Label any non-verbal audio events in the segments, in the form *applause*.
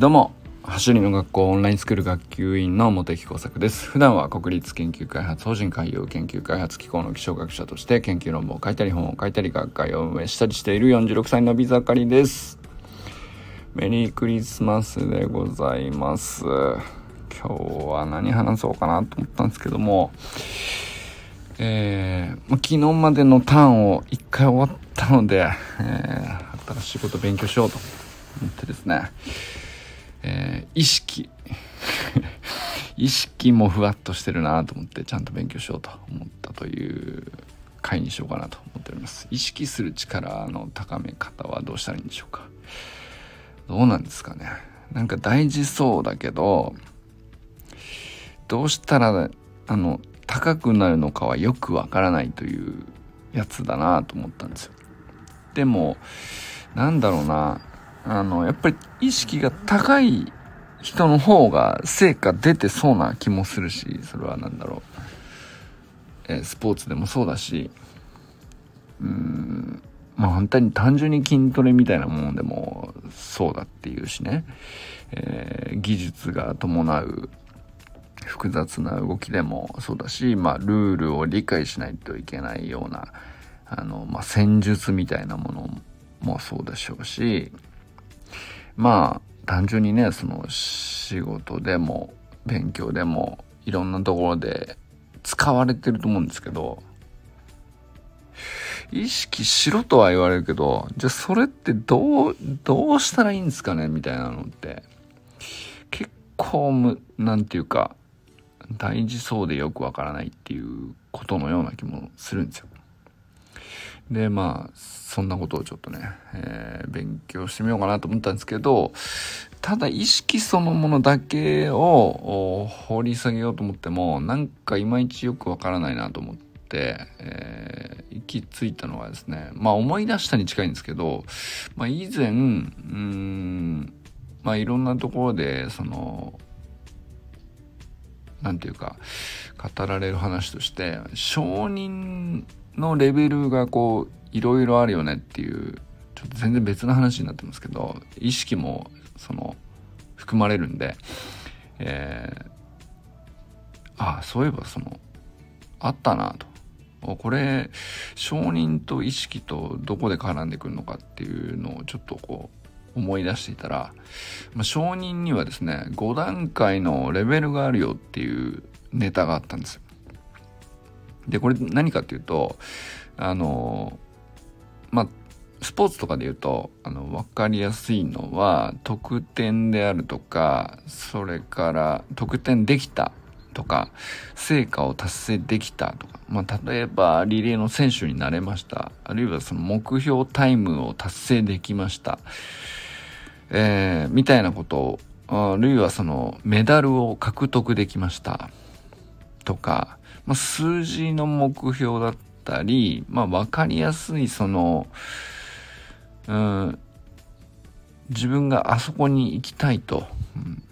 どうも走りの学校オンラインスクール学級委員の茂木耕作です。普段は国立研究開発法人海洋研究開発機構の気象学者として研究論文を書いたり本を書いたり学会を運営したりしている46歳のビザカリです。メリークリスマスでございます。今日は何話そうかなと思ったんですけどもえー、昨日までのターンを一回終わったので、えー、新しいこと勉強しようと思ってですね。えー、意識。*laughs* 意識もふわっとしてるなと思ってちゃんと勉強しようと思ったという回にしようかなと思っております。意識する力の高め方はどうしたらいいんでしょうか。どうなんですかね。なんか大事そうだけどどうしたらあの高くなるのかはよくわからないというやつだなと思ったんですよ。でもなんだろうな。あの、やっぱり意識が高い人の方が成果出てそうな気もするし、それは何だろう。え、スポーツでもそうだし、うーん、まあ本当に単純に筋トレみたいなものでもそうだっていうしね、えー、技術が伴う複雑な動きでもそうだし、まあルールを理解しないといけないような、あの、まあ戦術みたいなものもそうでしょうし、まあ単純にねその仕事でも勉強でもいろんなところで使われてると思うんですけど意識しろとは言われるけどじゃあそれってどうどうしたらいいんですかねみたいなのって結構むなんていうか大事そうでよくわからないっていうことのような気もするんですよ。でまあそんなことをちょっとね、えー、勉強してみようかなと思ったんですけどただ意識そのものだけを掘り下げようと思ってもなんかいまいちよくわからないなと思って、えー、行き着いたのはですねまあ思い出したに近いんですけど、まあ、以前うんまあいろんなところでその何て言うか語られる話として承認のレベルがこういろいろあるよねっていうちょっと全然別の話になってますけど意識もその含まれるんで、えー、ああそういえばそのあったなと。これ承認と意識とどこで絡んでくるのかっていうのをちょっとこう思い出していたら、まあ、承認にはですね5段階のレベルがあるよっていうネタがあったんですよ。でこれ何かっていうとあのまあスポーツとかで言うとあの分かりやすいのは得点であるとかそれから得点できたとか成果を達成できたとか、まあ、例えばリレーの選手になれました。あるいはその目標タイムを達成できました、えー、みたいなことあるいはそのメダルを獲得できましたとかまあ、数字の目標だったり、まあ、分かりやすいその、うん、自分があそこに行きたいと、うん、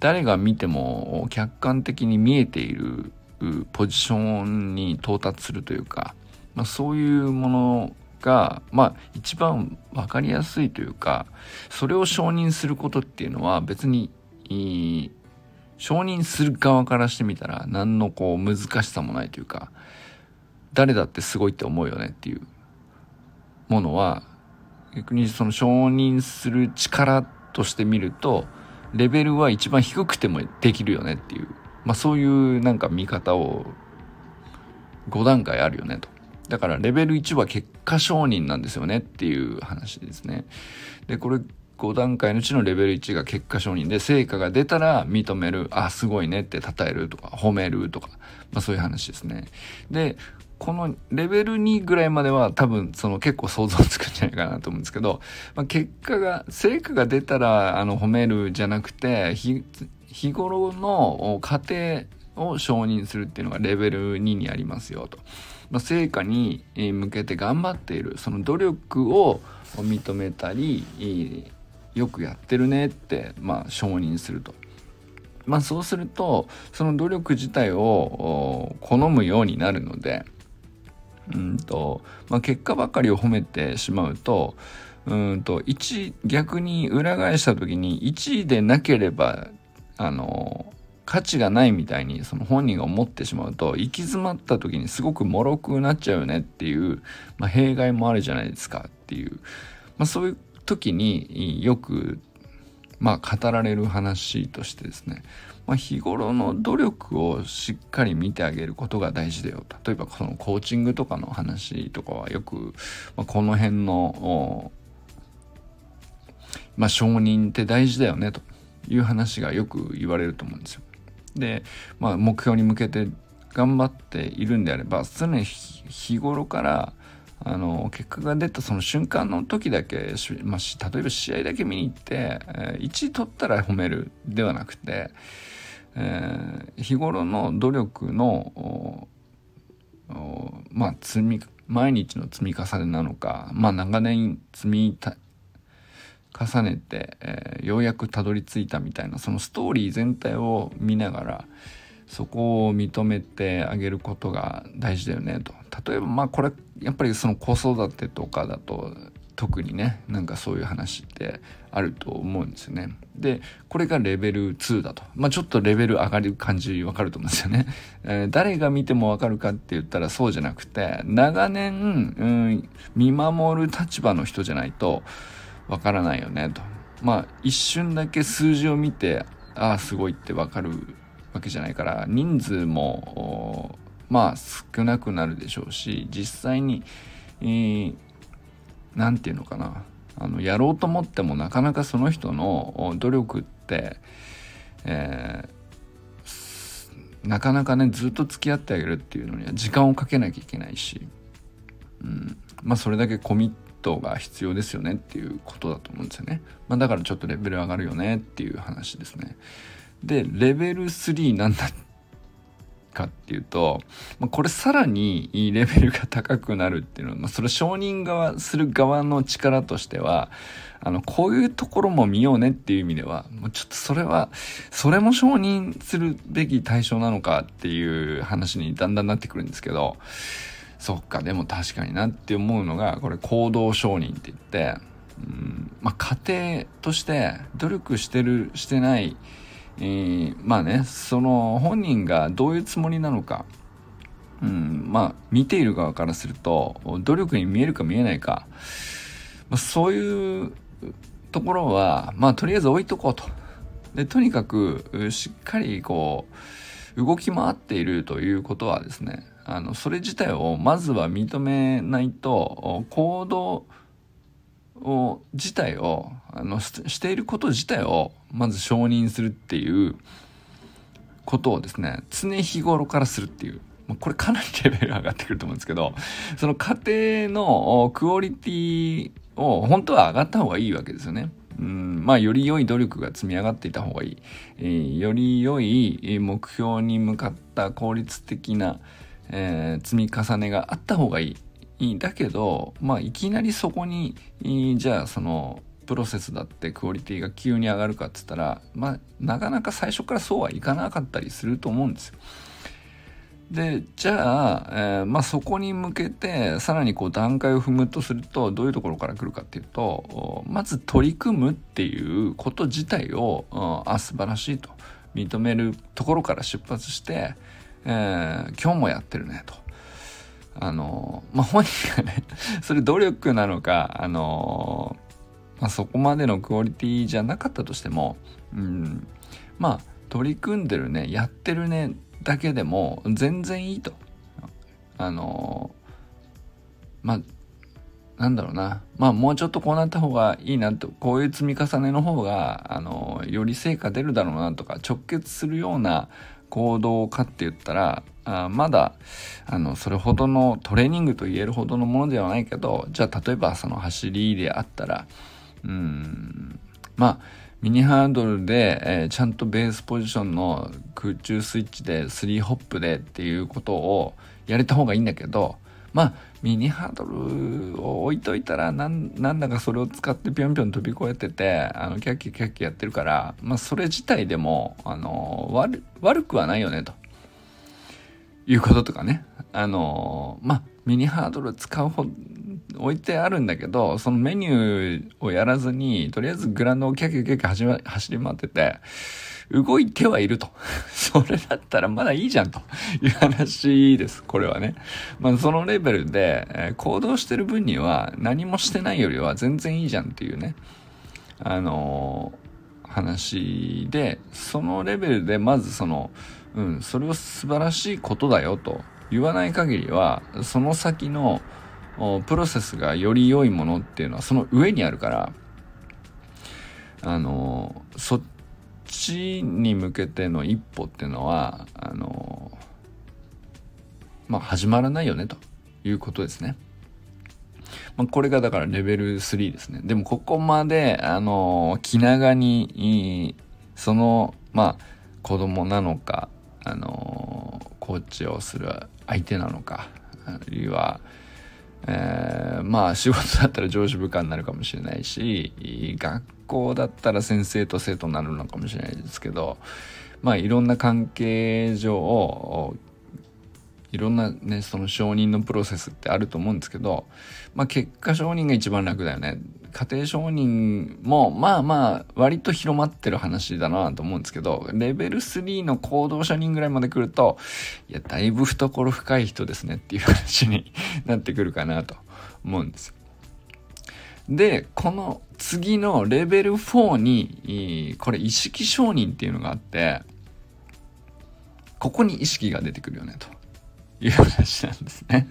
誰が見ても客観的に見えているポジションに到達するというか、まあ、そういうものが、まあ、一番分かりやすいというかそれを承認することっていうのは別にいい承認する側からしてみたら何のこう難しさもないというか誰だってすごいって思うよねっていうものは逆にその承認する力として見るとレベルは一番低くてもできるよねっていうまあそういうなんか見方を5段階あるよねと。だからレベル1は結果承認なんですよねっていう話ですね。で、これ5段階のうちのレベル1が結果承認で、成果が出たら認める、あ、すごいねって称えるとか、褒めるとか、まあそういう話ですね。で、このレベル2ぐらいまでは多分その結構想像つくんじゃないかなと思うんですけど、まあ、結果が、成果が出たらあの褒めるじゃなくて、日頃の過程を承認するっていうのがレベル2にありますよと。まあ、成果に向けて頑張っている、その努力を認めたり、よくやってるねって、まあ、承認すると。まあ、そうするとその努力自体を好むようになるのでうんと、まあ、結果ばかりを褒めてしまうとうんと1逆に裏返した時に1位でなければあの価値がないみたいにその本人が思ってしまうと行き詰まった時にすごく脆くなっちゃうよねっていう、まあ、弊害もあるじゃないですかっていう、まあ、そういう時によく、まあ、語られる話としてですね、まあ、日頃の努力をしっかり見てあげることが大事だよ例えばそのコーチングとかの話とかはよく、まあ、この辺のまあ、承認って大事だよねという話がよく言われると思うんですよ。で、まあ、目標に向けて頑張っているんであれば常に日頃からあの結果が出たその瞬間の時だけ、まあ、例えば試合だけ見に行って、えー、1位取ったら褒めるではなくて、えー、日頃の努力のまあ積み毎日の積み重ねなのか、まあ、長年積み重ねて、えー、ようやくたどり着いたみたいなそのストーリー全体を見ながらそこを認めてあげることが大事だよねと。例えばまあこれやっぱりその子育てとかだと特にねなんかそういう話ってあると思うんですよね。でこれがレベル2だと。まあちょっとレベル上がる感じわかると思うんですよね、*laughs* えー、誰が見てもわかるかって言ったらそうじゃなくて長年、うん、見守る立場の人じゃないとわからないよねと。まあ一瞬だけ数字を見てああすごいってわかるわけじゃないから人数もまあ少なくなるでしょうし実際に何、えー、て言うのかなあのやろうと思ってもなかなかその人の努力って、えー、なかなかねずっと付き合ってあげるっていうのには時間をかけなきゃいけないし、うん、まあそれだけコミットが必要ですよねっていうことだと思うんですよね。まあ、だからちょっとレベル上がるよねっていう話ですね。で、レベル3なんだかっていうと、まあ、これさらにレベルが高くなるっていうのは、まあ、それ承認側する側の力としては、あの、こういうところも見ようねっていう意味では、もうちょっとそれは、それも承認するべき対象なのかっていう話にだんだんなってくるんですけど、そっかでも確かになって思うのがこれ行動承認って言って、うんまあ、家庭として努力してるしてない、えー、まあねその本人がどういうつもりなのか、うん、まあ見ている側からすると努力に見えるか見えないか、まあ、そういうところはまあとりあえず置いとこうと。でとにかくしっかりこう動き回っているということはですねあのそれ自体をまずは認めないと行動を自体をあのしていること自体をまず承認するっていうことをですね常日頃からするっていうこれかなりレベル上がってくると思うんですけどその家庭のクオリティを本当は上がった方がいいわけですよね。うんまあ、より良い努力が積み上がっていた方がいい。えー、より良い目標に向かった効率的な、えー、積み重ねがあった方がいい。だけど、まあ、いきなりそこに、じゃあ、その、プロセスだってクオリティが急に上がるかっつったら、まあ、なかなか最初からそうはいかなかったりすると思うんですよ。で、じゃあ、えー、まあ、そこに向けて、さらにこう段階を踏むとすると、どういうところから来るかっていうと、まず取り組むっていうこと自体を、あ、素晴らしいと認めるところから出発して、えー、今日もやってるねと。あの、まあ、本人がね *laughs* それ努力なのか、あの、まあ、そこまでのクオリティじゃなかったとしても、うん、まあ、取り組んでるね、やってるね、だけでも全然いいと。あの、まあ、なんだろうな。まあもうちょっとこうなった方がいいなと、こういう積み重ねの方が、あの、より成果出るだろうなとか、直結するような行動かって言ったらあまだあのそれほどのトレーニングと言えるほどのものではないけどじゃあ例えばその走りであったらうんまあミニハードルで、えー、ちゃんとベースポジションの空中スイッチで3ホップでっていうことをやれた方がいいんだけどまあミニハードルを置いといたらなんだかそれを使ってぴょんぴょん飛び越えててあのキャッキャキャッキャやってるからまあそれ自体でもあの悪くはないよねと。いうこととかねあのまあミニハードル使うほ置いてあるんだけど、そのメニューをやらずに、とりあえずグラウンドをキャキャキャキャ走り回ってて、動いてはいると。*laughs* それだったらまだいいじゃんという話です。これはね。まあそのレベルで、えー、行動してる分には何もしてないよりは全然いいじゃんっていうね。あのー、話で、そのレベルでまずその、うん、それは素晴らしいことだよと言わない限りは、その先のプロセスがより良いものっていうのはその上にあるから、あの、そっちに向けての一歩っていうのはあのまあ始まらないよねということですね。まあ、これがだからレベル3ですね。でもここまであの気長にそのまあ子供なのかあのコーチをする相手なのかあるいはえー、まあ仕事だったら上司部下になるかもしれないし学校だったら先生と生徒になるのかもしれないですけどまあいろんな関係上いろんなねその承認のプロセスってあると思うんですけどまあ結果承認が一番楽だよね。家庭承認もまあまあ割と広まってる話だなと思うんですけどレベル3の行動承認ぐらいまで来るといやだいぶ懐深い人ですねっていう話になってくるかなと思うんです。でこの次のレベル4にこれ意識承認っていうのがあってここに意識が出てくるよねという話なんですね。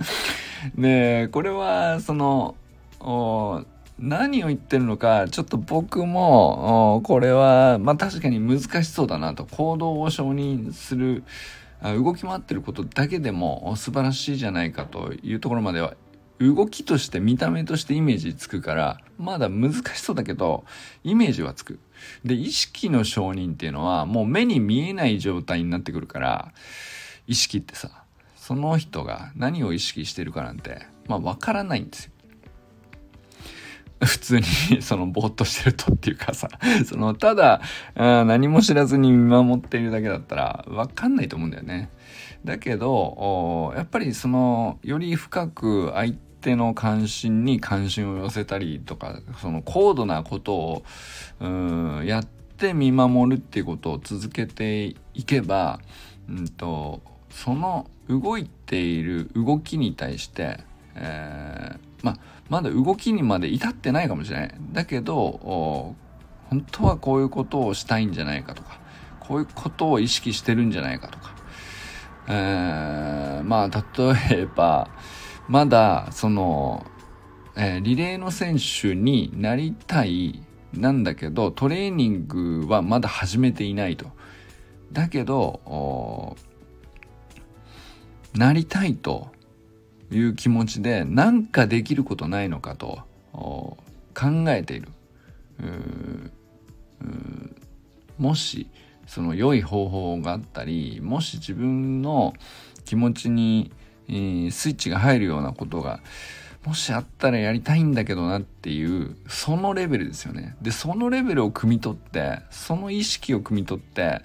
でこれはその何を言ってるのかちょっと僕もこれはまあ確かに難しそうだなと行動を承認する動き回ってることだけでも素晴らしいじゃないかというところまでは動きとして見た目としてイメージつくからまだ難しそうだけどイメージはつく。で意識の承認っていうのはもう目に見えない状態になってくるから意識ってさその人が何を意識してるかなんてまあわからないんですよ。普通にそのぼーっとしてるとっていうかさ、*laughs* そのただ何も知らずに見守っているだけだったらわかんないと思うんだよね。だけど、やっぱりそのより深く相手の関心に関心を寄せたりとか、その高度なことをうんやって見守るっていうことを続けていけば、うんと、その動いている動きに対して、えー、まあまだ動きにまで至ってないかもしれない。だけど、本当はこういうことをしたいんじゃないかとか、こういうことを意識してるんじゃないかとか。えー、まあ、例えば、まだ、その、えー、リレーの選手になりたいなんだけど、トレーニングはまだ始めていないと。だけど、なりたいという気持ちで何かできることないのかと考えている。もしその良い方法があったりもし自分の気持ちに、え、スイッチが入るようなことがもしあったらやりたいんだけどなっていうそのレベルですよね。でそのレベルを汲み取ってその意識を汲み取って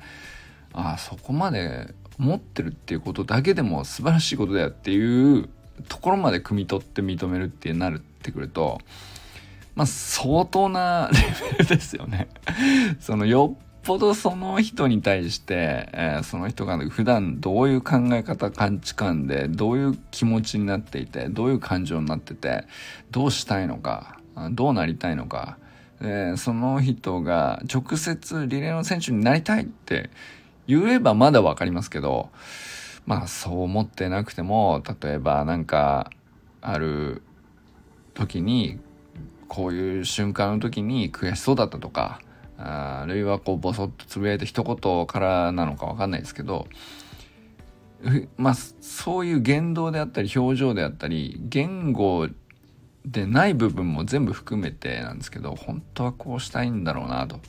ああそこまで持ってるっていうことだけでも素晴らしいことだよっていうところまで汲み取って認めるってなるってくると、まあ相当な *laughs* レベルですよね。*laughs* そのよっぽどその人に対して、えー、その人が普段どういう考え方、価値観で、どういう気持ちになっていて、どういう感情になってて、どうしたいのか、どうなりたいのか、えー、その人が直接リレーの選手になりたいって言えばまだわかりますけど、まあそう思ってなくても例えばなんかある時にこういう瞬間の時に悔しそうだったとかあるいはこうボソッとつぶやいた一言からなのか分かんないですけどまあそういう言動であったり表情であったり言語でない部分も全部含めてなんですけど本当はこうしたいんだろうなと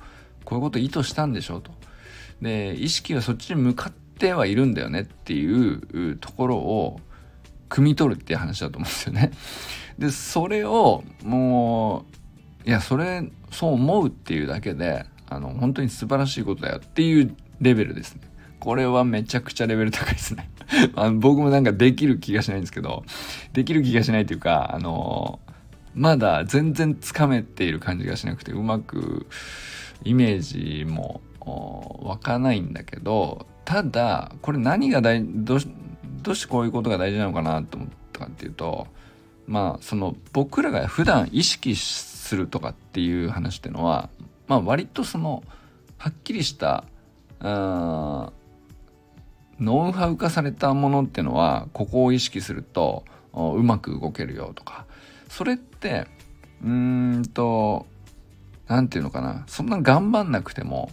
こういうこと意図したんでしょうと。で意識はそっちに向かっててはいるんだよねっていうところを汲み取るっていう話だと思うんですよね。で、それをもう、いや、それ、そう思うっていうだけで、あの、本当に素晴らしいことだよっていうレベルですね。これはめちゃくちゃレベル高いですね *laughs* あの僕もなんかできる気がしないんですけど、できる気がしないというか、あのまだ全然つかめている感じがしなくて、うまくイメージも湧かないんだけど、ただ、これ何が大、どうし、どうしてこういうことが大事なのかなと思ったかっていうと、まあ、その僕らが普段意識するとかっていう話っていうのは、まあ割とその、はっきりした、ノウハウ化されたものっていうのは、ここを意識すると、うまく動けるよとか、それって、うーんと、なんていうのかな、そんな頑張んなくても、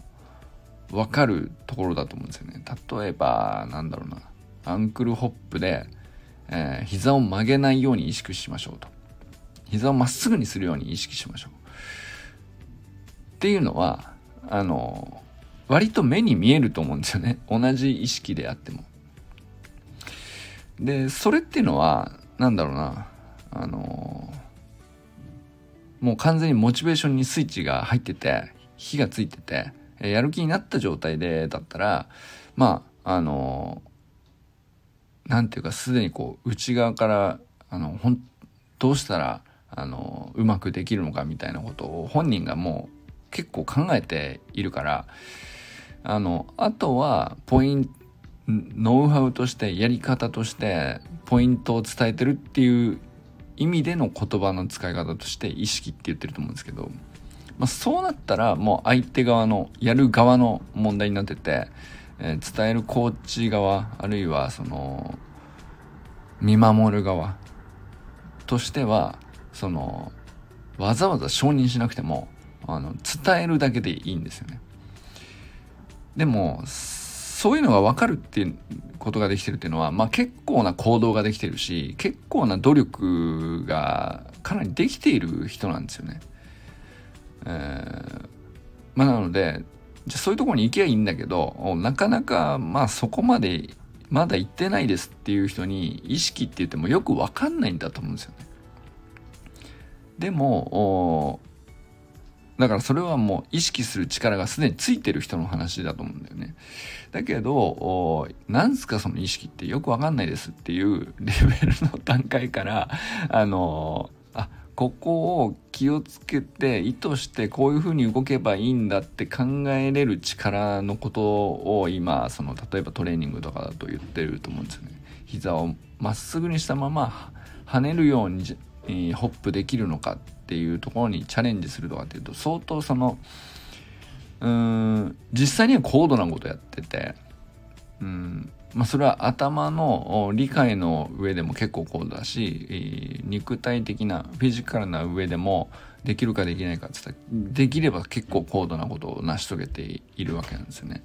わかるところだと思うんですよね。例えば、なんだろうな、アンクルホップで、えー、膝を曲げないように意識しましょうと。膝をまっすぐにするように意識しましょう。っていうのは、あの、割と目に見えると思うんですよね。同じ意識であっても。で、それっていうのは、なんだろうな、あの、もう完全にモチベーションにスイッチが入ってて、火がついてて、やる気になった状態でだったら、まあ、あの、なんていうか、すでにこう、内側から、あの、ほん、どうしたら、あの、うまくできるのかみたいなことを本人がもう結構考えているから、あの、あとは、ポイント、ノウハウとしてやり方としてポイントを伝えてるっていう意味での言葉の使い方として意識って言ってると思うんですけど、まあ、そうなったらもう相手側のやる側の問題になってて、えー、伝えるコーチ側あるいはその見守る側としてはそのわざわざ承認しなくてもあの伝えるだけでいいんですよね。でもそういうのが分かるっていうことができてるっていうのは、まあ、結構な行動ができてるし結構な努力がかなりできている人なんですよね。えー、まあ、なのでじゃそういうところに行けばいいんだけどなかなかまあそこまでまだ行ってないですっていう人に意識って言ってもよく分かんないんだと思うんですよね。でもだからそれはもう意識する力がすでについてる人の話だと思うんだよね。だけど、なんすかその意識ってよくわかんないですっていうレベルの段階から、あの、ここを気をつけて意図してこういうふうに動けばいいんだって考えれる力のことを今、その例えばトレーニングとかだと言ってると思うんですよね。膝をまっすぐにしたまま跳ねるようにホップできるのかっていうところにチャレンジするとかっていうと相当そのうーん実際には高度なことやっててうんまあそれは頭の理解の上でも結構高度だし肉体的なフィジカルな上でもできるかできないかって言ったらできれば結構高度なことを成し遂げているわけなんですよね。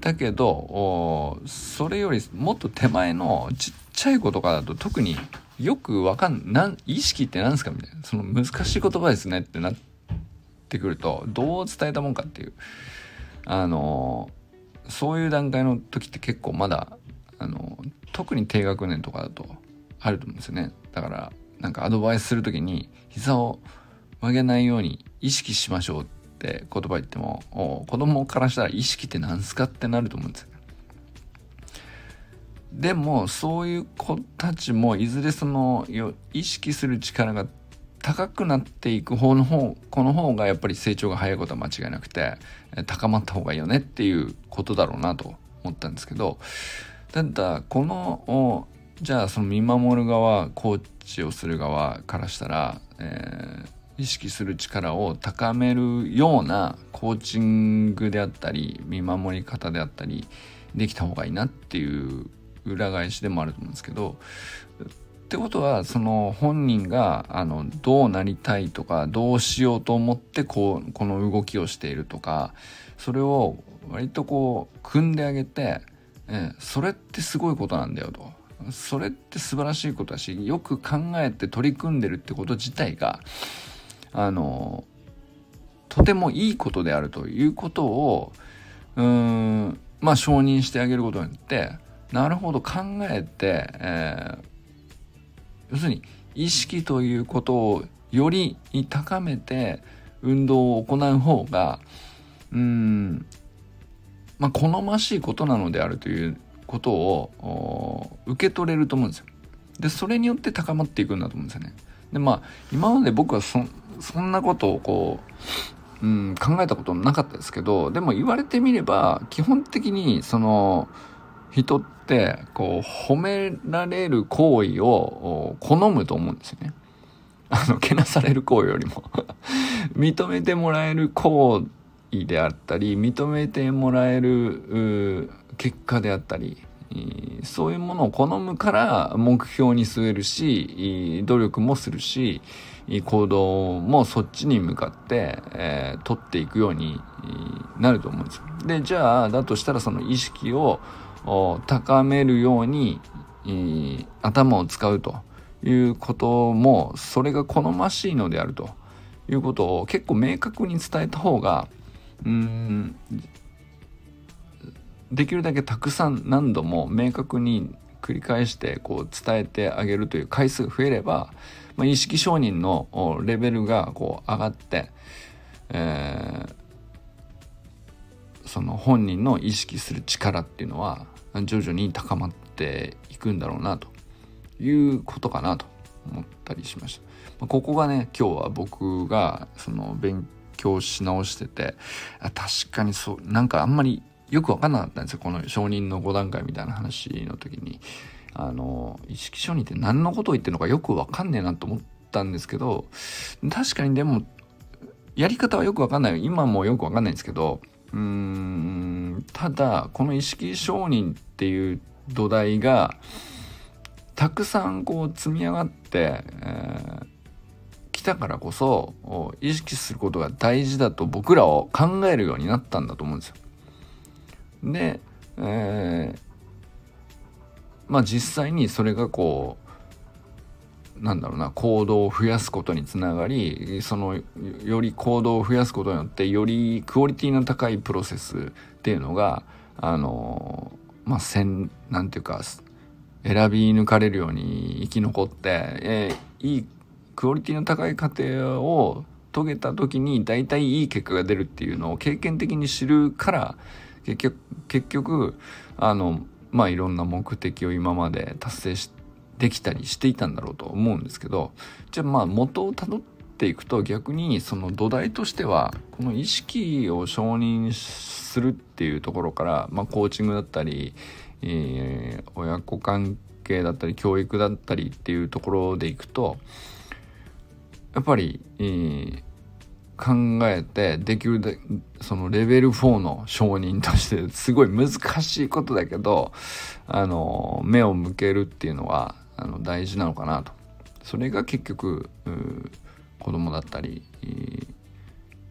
だけどそれよりもっと手前のちっちゃい子とかだと特によくわかんなん意識って何ですかみたいなその難しい言葉ですねってなってくるとどう伝えたもんかっていうあのそういう段階の時って結構まだあの特に低学年とかだとあると思うんですよね。だからなんかアドバイスする時に膝を曲げないように意識しましょうって言葉言っても子供からしたら意識って何すかってなると思うんですよでもそういう子たちもいずれその意識する力が高くなっていく方の方この方がやっぱり成長が早いことは間違いなくて高まった方がいいよねっていうことだろうなと思ったんですけどただこのじゃあその見守る側コーチをする側からしたら、えー、意識する力を高めるようなコーチングであったり見守り方であったりできた方がいいなっていう裏返しでもあると思うんですけどってことはその本人があのどうなりたいとかどうしようと思ってこうこの動きをしているとかそれを割とこう組んであげて、えそれってすごいことなんだよと。それって素晴らしいことだしよく考えて取り組んでるってこと自体があのとてもいいことであるということをうーんまあ承認してあげることによってなるほど考えて、えー、要するに意識ということをより高めて運動を行う方がうんまあ、好ましいことなのであるということを受け取れると思うんですよ。でそれによって高まっていくんだと思うんですよね。でまあ今まで僕はそそんなことをこう、うん、考えたことなかったですけどでも言われてみれば基本的にその人ってこう褒められる行為を好むと思うんですよね。*laughs* あのけなされる行為よりも *laughs* 認めてもらえる行為であったり認めてもらえる結果であったりそういうものを好むから目標に据えるし努力もするし行動もそっちに向かって、えー、取っていくようになると思うんですよ。でじゃあだとしたらその意識を高めるように頭を使うということもそれが好ましいのであるということを結構明確に伝えた方がうんできるだけたくさん何度も明確に繰り返してこう伝えてあげるという回数が増えれば、まあ、意識承認のレベルがこう上がって、えー、その本人の意識する力っていうのは徐々に高まっていくんだろうなということかなと思ったりしました。まあ、ここがね今日は僕がその勉強し直してて確かにそうなんかあんまりよく分かんなかったんですよ。この承認の5段階みたいな話の時に。あの意識承認って何のことを言ってるのかよく分かんねえなと思ったんですけど確かにでもやり方はよく分かんない。今もよく分かんないんですけどうんただこの意識承認っていう土台がたくさんこう積み上がって、えー、来たからこそ意識することが大事だと僕らを考えるようになったんだと思うんですよ。で、えー、まあ実際にそれがこうなんだろうな行動を増やすことにつながりそのより行動を増やすことによってよりクオリティの高いプロセスっていうのがあのまあせんなんていうか選び抜かれるように生き残って、えー、いいクオリティの高い過程を遂げた時に大体いい結果が出るっていうのを経験的に知るから結局結局あのまあいろんな目的を今まで達成してできたりしていたんだろうと思うんですけどじゃあまあ元をたどっていくと逆にその土台としてはこの意識を承認するっていうところから、まあ、コーチングだったり、えー、親子関係だったり教育だったりっていうところでいくとやっぱり、えー、考えてできるだそのレベル4の承認としてすごい難しいことだけどあの目を向けるっていうのはあの大事なのかなとそれが結局子供だったり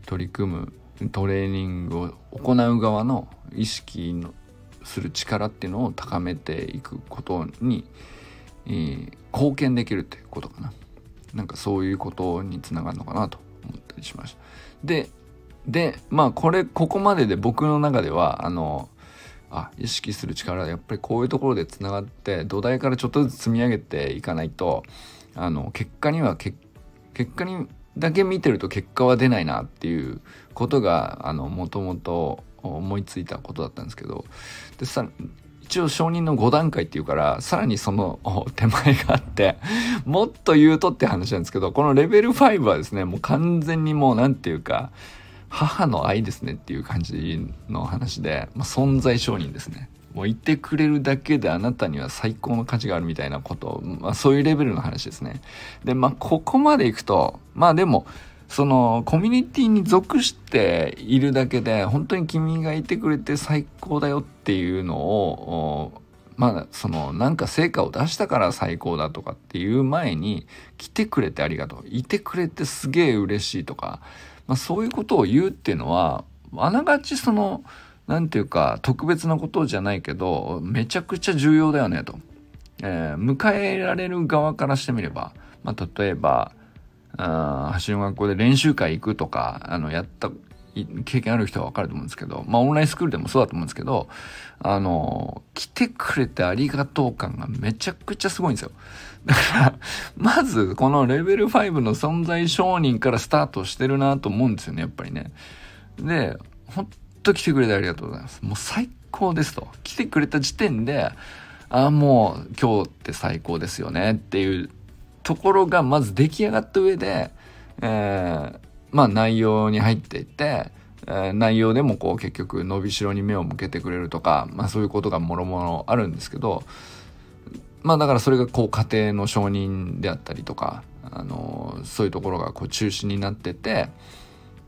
取り組むトレーニングを行う側の意識のする力っていうのを高めていくことに、えー、貢献できるっていうことかななんかそういうことにつながるのかなと思ったりしました。で、で、まあこれ、ここまでで僕の中では、あの、あ、意識する力やっぱりこういうところでつながって土台からちょっとずつ積み上げていかないと、あの、結果には結果にだけ見てると結果は出ないなっていうことが、あの、もともと思いついたことだったんですけど、でさ、一応承認の5段階っていうからさらにその *laughs* 手前があってもっと言うとって話なんですけどこのレベル5はですねもう完全にもう何て言うか母の愛ですねっていう感じの話で、まあ、存在承認ですね。もう言ってくれるだけであなたには最高の価値があるみたいなこと、まあ、そういうレベルの話ですね。でまあここまでいくとまあでもそのコミュニティに属しているだけで本当に君がいてくれて最高だよっていうのをまあそのなんか成果を出したから最高だとかっていう前に来てくれてありがとう。いてくれてすげえ嬉しいとか、まあ、そういうことを言うっていうのはあながちその何て言うか特別なことじゃないけどめちゃくちゃ重要だよねと。えー、迎えられる側からしてみれば、まあ、例えばあ走りの学校で練習会行くとか、あの、やった、経験ある人はわかると思うんですけど、まあオンラインスクールでもそうだと思うんですけど、あの、来てくれてありがとう感がめちゃくちゃすごいんですよ。だから、まずこのレベル5の存在承認からスタートしてるなと思うんですよね、やっぱりね。で、ほんと来てくれてありがとうございます。もう最高ですと。来てくれた時点で、ああ、もう今日って最高ですよねっていうところがまず出来上がった上で、えー、まあ内容に入っていって、え、内容でもこう結局伸びしろに目を向けてくれるとか、まあそういうことがもろもろあるんですけど、まあだからそれがこう家庭の承認であったりとか、あのそういうところがこう中心になってて、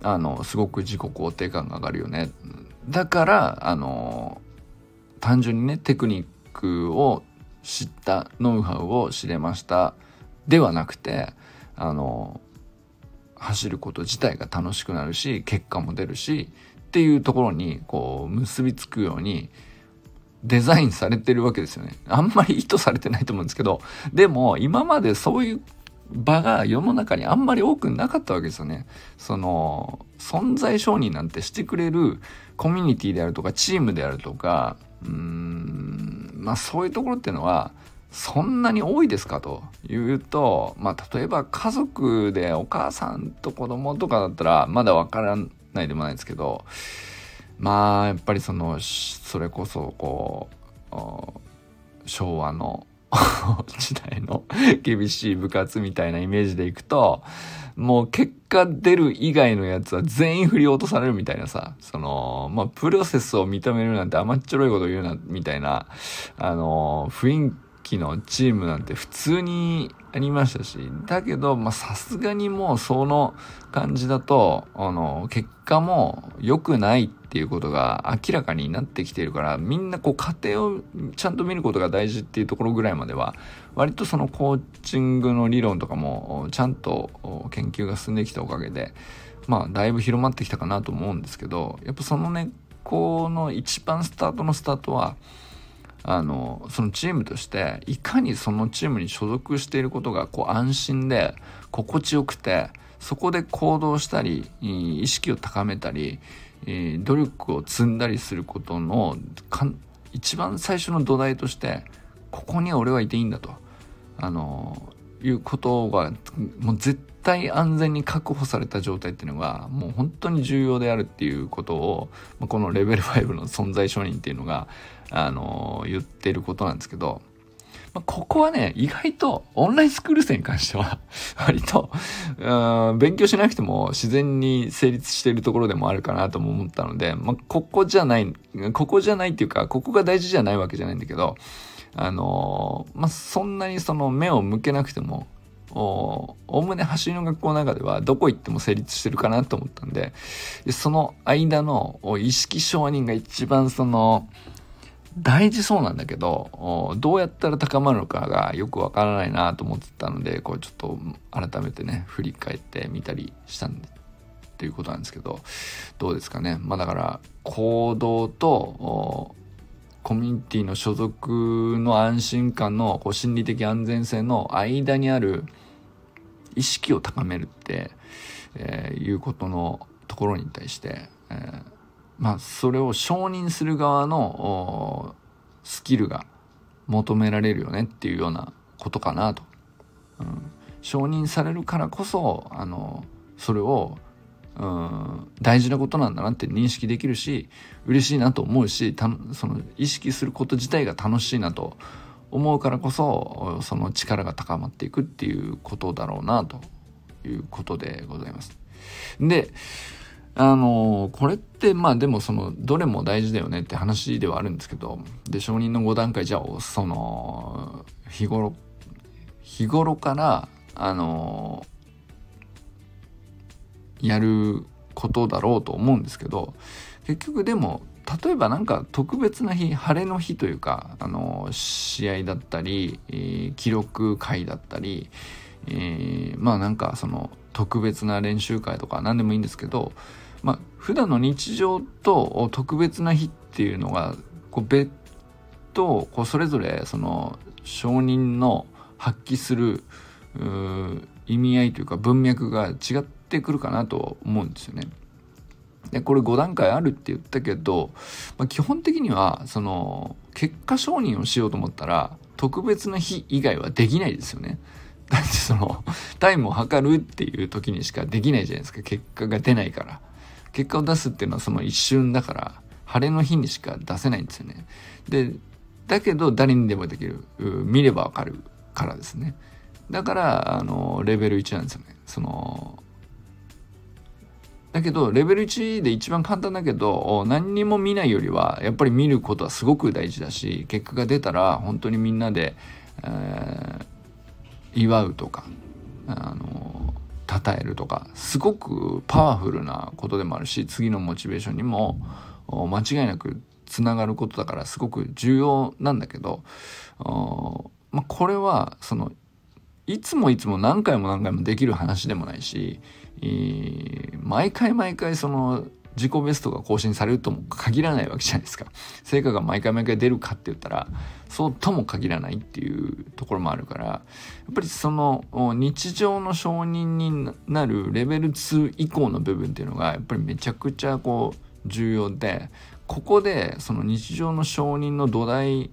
あのすごく自己肯定感が上がるよね。だからあの単純にねテクニックを知ったノウハウを知れましたではなくてあの走ること自体が楽しくなるし結果も出るしっていうところにこう結びつくようにデザインされてるわけですよね。あんまり意図されてないと思うんですけど、でも今までそういう場が世の中にあんまり多くなかったわけですよね。その、存在承認なんてしてくれるコミュニティであるとか、チームであるとか、うーん、まあそういうところっていうのは、そんなに多いですか？というと、まあ例えば家族でお母さんと子供とかだったらまだわからないでもないですけど、まあやっぱりその、それこそこう、昭和の *laughs* 時代の厳しい部活みたいなイメージでいくと、もう結果出る以外のやつは全員振り落とされるみたいなさ、その、まあ、プロセスを認めるなんて甘っちょろいこと言うな、みたいな、あの、雰囲気のチームなんて普通にありましたし、だけど、ま、さすがにもうその感じだと、あの、結果も良くないっていうことが明らかになってきているから、みんなこう家庭をちゃんと見ることが大事っていうところぐらいまでは、割とそのコーチングの理論とかもちゃんと研究が進んできたおかげで、まあ、だいぶ広まってきたかなと思うんですけど、やっぱそのね、この一番スタートのスタートは、あのそのチームとしていかにそのチームに所属していることがこう安心で心地よくてそこで行動したり意識を高めたり努力を積んだりすることの一番最初の土台としてここに俺はいていいんだと。あのいうことがもう絶対安全に確保された状態っていうのがもう本当に重要であるっていうことをこのレベル5の存在承認っていうのがあの言ってることなんですけど、まあ、ここはね、意外とオンラインスクール生に関しては *laughs* 割と、うん、勉強しなくても自然に成立しているところでもあるかなとも思ったので、まあ、ここじゃない、ここじゃないっていうか、ここが大事じゃないわけじゃないんだけど、あのまあ、そんなにその目を向けなくても、おおむね走りの学校の中ではどこ行っても成立してるかなと思ったんで、その間の意識承認が一番その、大事そうなんだけど、どうやったら高まるのかがよくわからないなと思ってたので、こうちょっと改めてね、振り返ってみたりしたんで、っていうことなんですけど、どうですかね。まあだから、行動と、コミュニティの所属の安心感のこう心理的安全性の間にある意識を高めるって、えー、いうことのところに対して、えーまあ、それを承認する側のスキルが求められるよねっていうようなことかなと。うん、承認されるからこそあのそれをうん大事なことなんだなって認識できるし嬉しいなと思うしたその意識すること自体が楽しいなと思うからこそその力が高まっていくっていうことだろうなということでございます。であのこれってまあでもそのどれも大事だよねって話ではあるんですけどで承認の5段階じゃあその日頃日頃からあのやることだろうと思うんですけど結局でも例えばなんか特別な日晴れの日というかあの試合だったり、えー、記録会だったり、えー、まあなんかその特別な練習会とか何でもいいんですけどまあ、普段の日常と特別な日っていうのがこう別途こうそれぞれその承認の発揮する意味合いというか文脈が違ってくるかなと思うんですよね。でこれ5段階あるって言ったけど、まあ、基本的にはその結果承認をしようと思ったら特別な日以外はできないですよね。だってそのタイムを測るっていう時にしかできないじゃないですか。結果が出ないから。結果を出すっていうのはその一瞬だから晴れの日にしか出せないんですよね。でだけど誰にでもできる。見ればわかるからですね。だからあのレベル1なんですよね。そのだけどレベル1で一番簡単だけど何にも見ないよりはやっぱり見ることはすごく大事だし結果が出たら本当にみんなで、えー、祝うとかあの称えるとかすごくパワフルなことでもあるし次のモチベーションにも間違いなくつながることだからすごく重要なんだけど、まあ、これはそのいつもいつも何回も何回もできる話でもないし、毎回毎回その自己ベストが更新されるとも限らないわけじゃないですか。成果が毎回毎回出るかって言ったら、そうとも限らないっていうところもあるから、やっぱりその日常の承認になるレベル2以降の部分っていうのが、やっぱりめちゃくちゃこう重要で、ここでその日常の承認の土台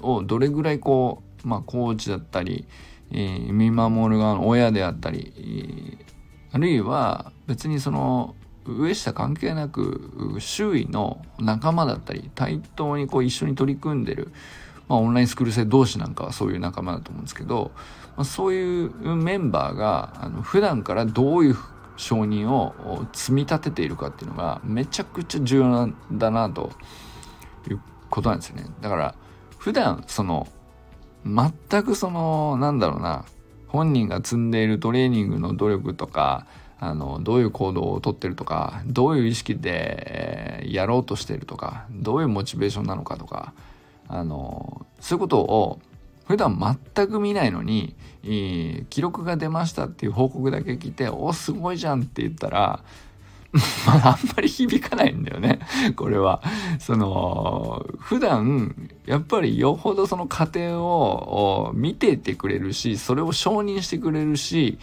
をどれぐらいこう、まあコーチだったり、えー、見守る側の親であったり、あるいは別にその上下関係なく周囲の仲間だったり対等にこう一緒に取り組んでる、まあ、オンラインスクール生同士なんかはそういう仲間だと思うんですけど、まあ、そういうメンバーがあの普段からどういう承認を積み立てているかっていうのがめちゃくちゃ重要なんだなということなんですよね。だから普段その全くそのなんだろうな本人が積んでいるトレーニングの努力とかあのどういう行動をとってるとかどういう意識でやろうとしてるとかどういうモチベーションなのかとかあのそういうことを普段全く見ないのに記録が出ましたっていう報告だけ聞いて「おすごいじゃん」って言ったら *laughs* まあ、あんまり響かないんだよね。これは。その、普段、やっぱりよほどその過程を見ててくれるし、それを承認してくれるし、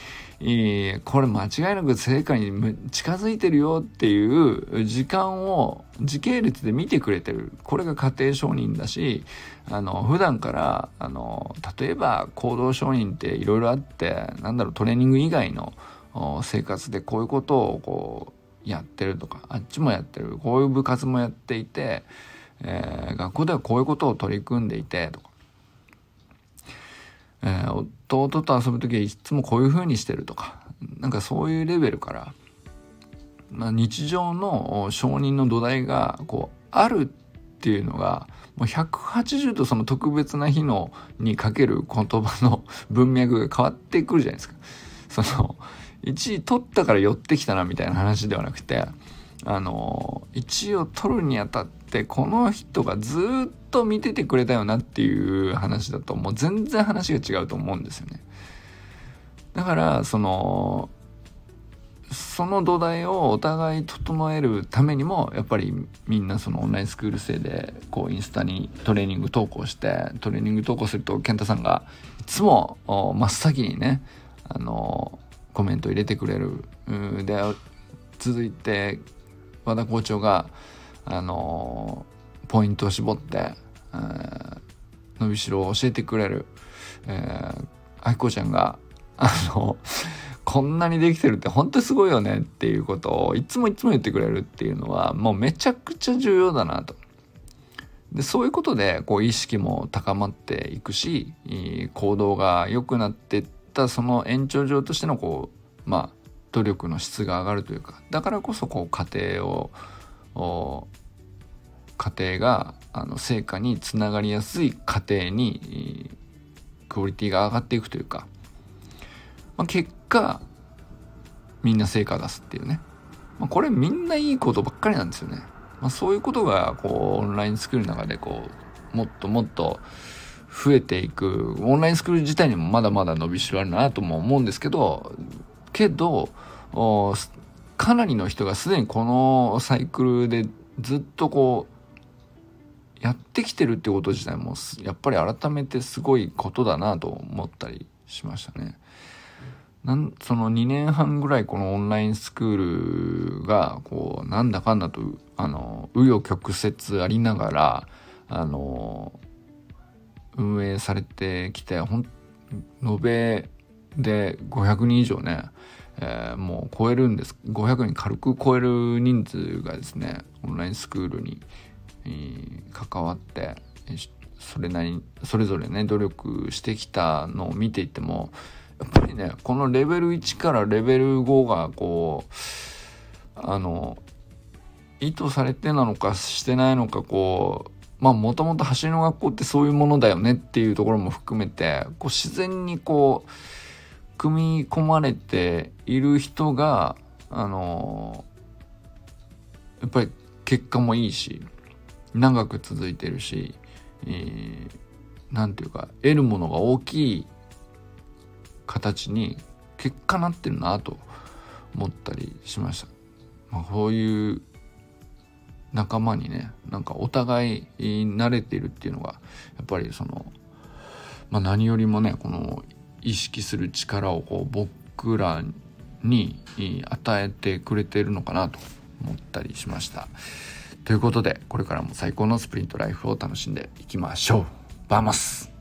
これ間違いなく成果に近づいてるよっていう時間を時系列で見てくれてる。これが家庭承認だし、あの、普段から、あの、例えば行動承認っていろいろあって、なんだろう、トレーニング以外の生活でこういうことをこう、やってるとかあっちもやってるこういう部活もやっていて、えー、学校ではこういうことを取り組んでいてとか、えー、弟と遊ぶ時はいつもこういう風にしてるとかなんかそういうレベルから、まあ、日常の承認の土台がこうあるっていうのがもう180度その特別な日のにかける言葉の文脈が変わってくるじゃないですか。その1位取ったから寄ってきたなみたいな話ではなくてあの1位を取るにあたってこの人がずっと見ててくれたよなっていう話だともう全然話が違うと思うんですよね。だからそのその土台をお互い整えるためにもやっぱりみんなそのオンラインスクール生でこうインスタにトレーニング投稿してトレーニング投稿すると健太さんがいつも真っ先にねあのコメント入れてくれるで続いて和田校長があのポイントを絞って、伸びしろを教えてくれる、えー、あきこちゃんがあのこんなにできてるって本当にすごいよねっていうことをいつもいつも言ってくれるっていうのはもうめちゃくちゃ重要だなと。でそういうことでこう意識も高まっていくし行動が良くなってったその延長上としてのこうまあ努力の質が上がるというかだからこそこう家庭を家庭があの成果につながりやすい家庭にクオリティが上がっていくというか、まあ、結果みんな成果出すっていうね、まあ、これみんないいことばっかりなんですよね、まあ、そういうことがこうオンラインスクールの中でこうもっともっと増えていく、オンラインスクール自体にもまだまだ伸びしろあるなとも思うんですけど、けど、かなりの人がすでにこのサイクルでずっとこう、やってきてるってこと自体も、やっぱり改めてすごいことだなと思ったりしましたね。なんその2年半ぐらいこのオンラインスクールがこうなんだかんだとあの紆余曲折ありながらあの運営されてきてほん延べで500人以上ね、えー、もう超えるんです。500人軽く超える人数がですねオンラインスクールに、えー、関わってそれなりそれぞれね努力してきたのを見ていてもやっぱりねこのレベル1からレベル5がこうあの意図されてなのかしてないのかこうまあもともと走りの学校ってそういうものだよねっていうところも含めてこう自然にこう組み込まれている人があのやっぱり結果もいいし長く続いてるし何、えー、て言うか得るものが大きい形に結果なってるなと思ったりしました。まあ、こういう仲間にねなんかお互い慣れてるっていうのがやっぱりその、まあ、何よりもねこの意識する力をこう僕らに与えてくれてるのかなと思ったりしました。ということでこれからも最高のスプリントライフを楽しんでいきましょう。バーマス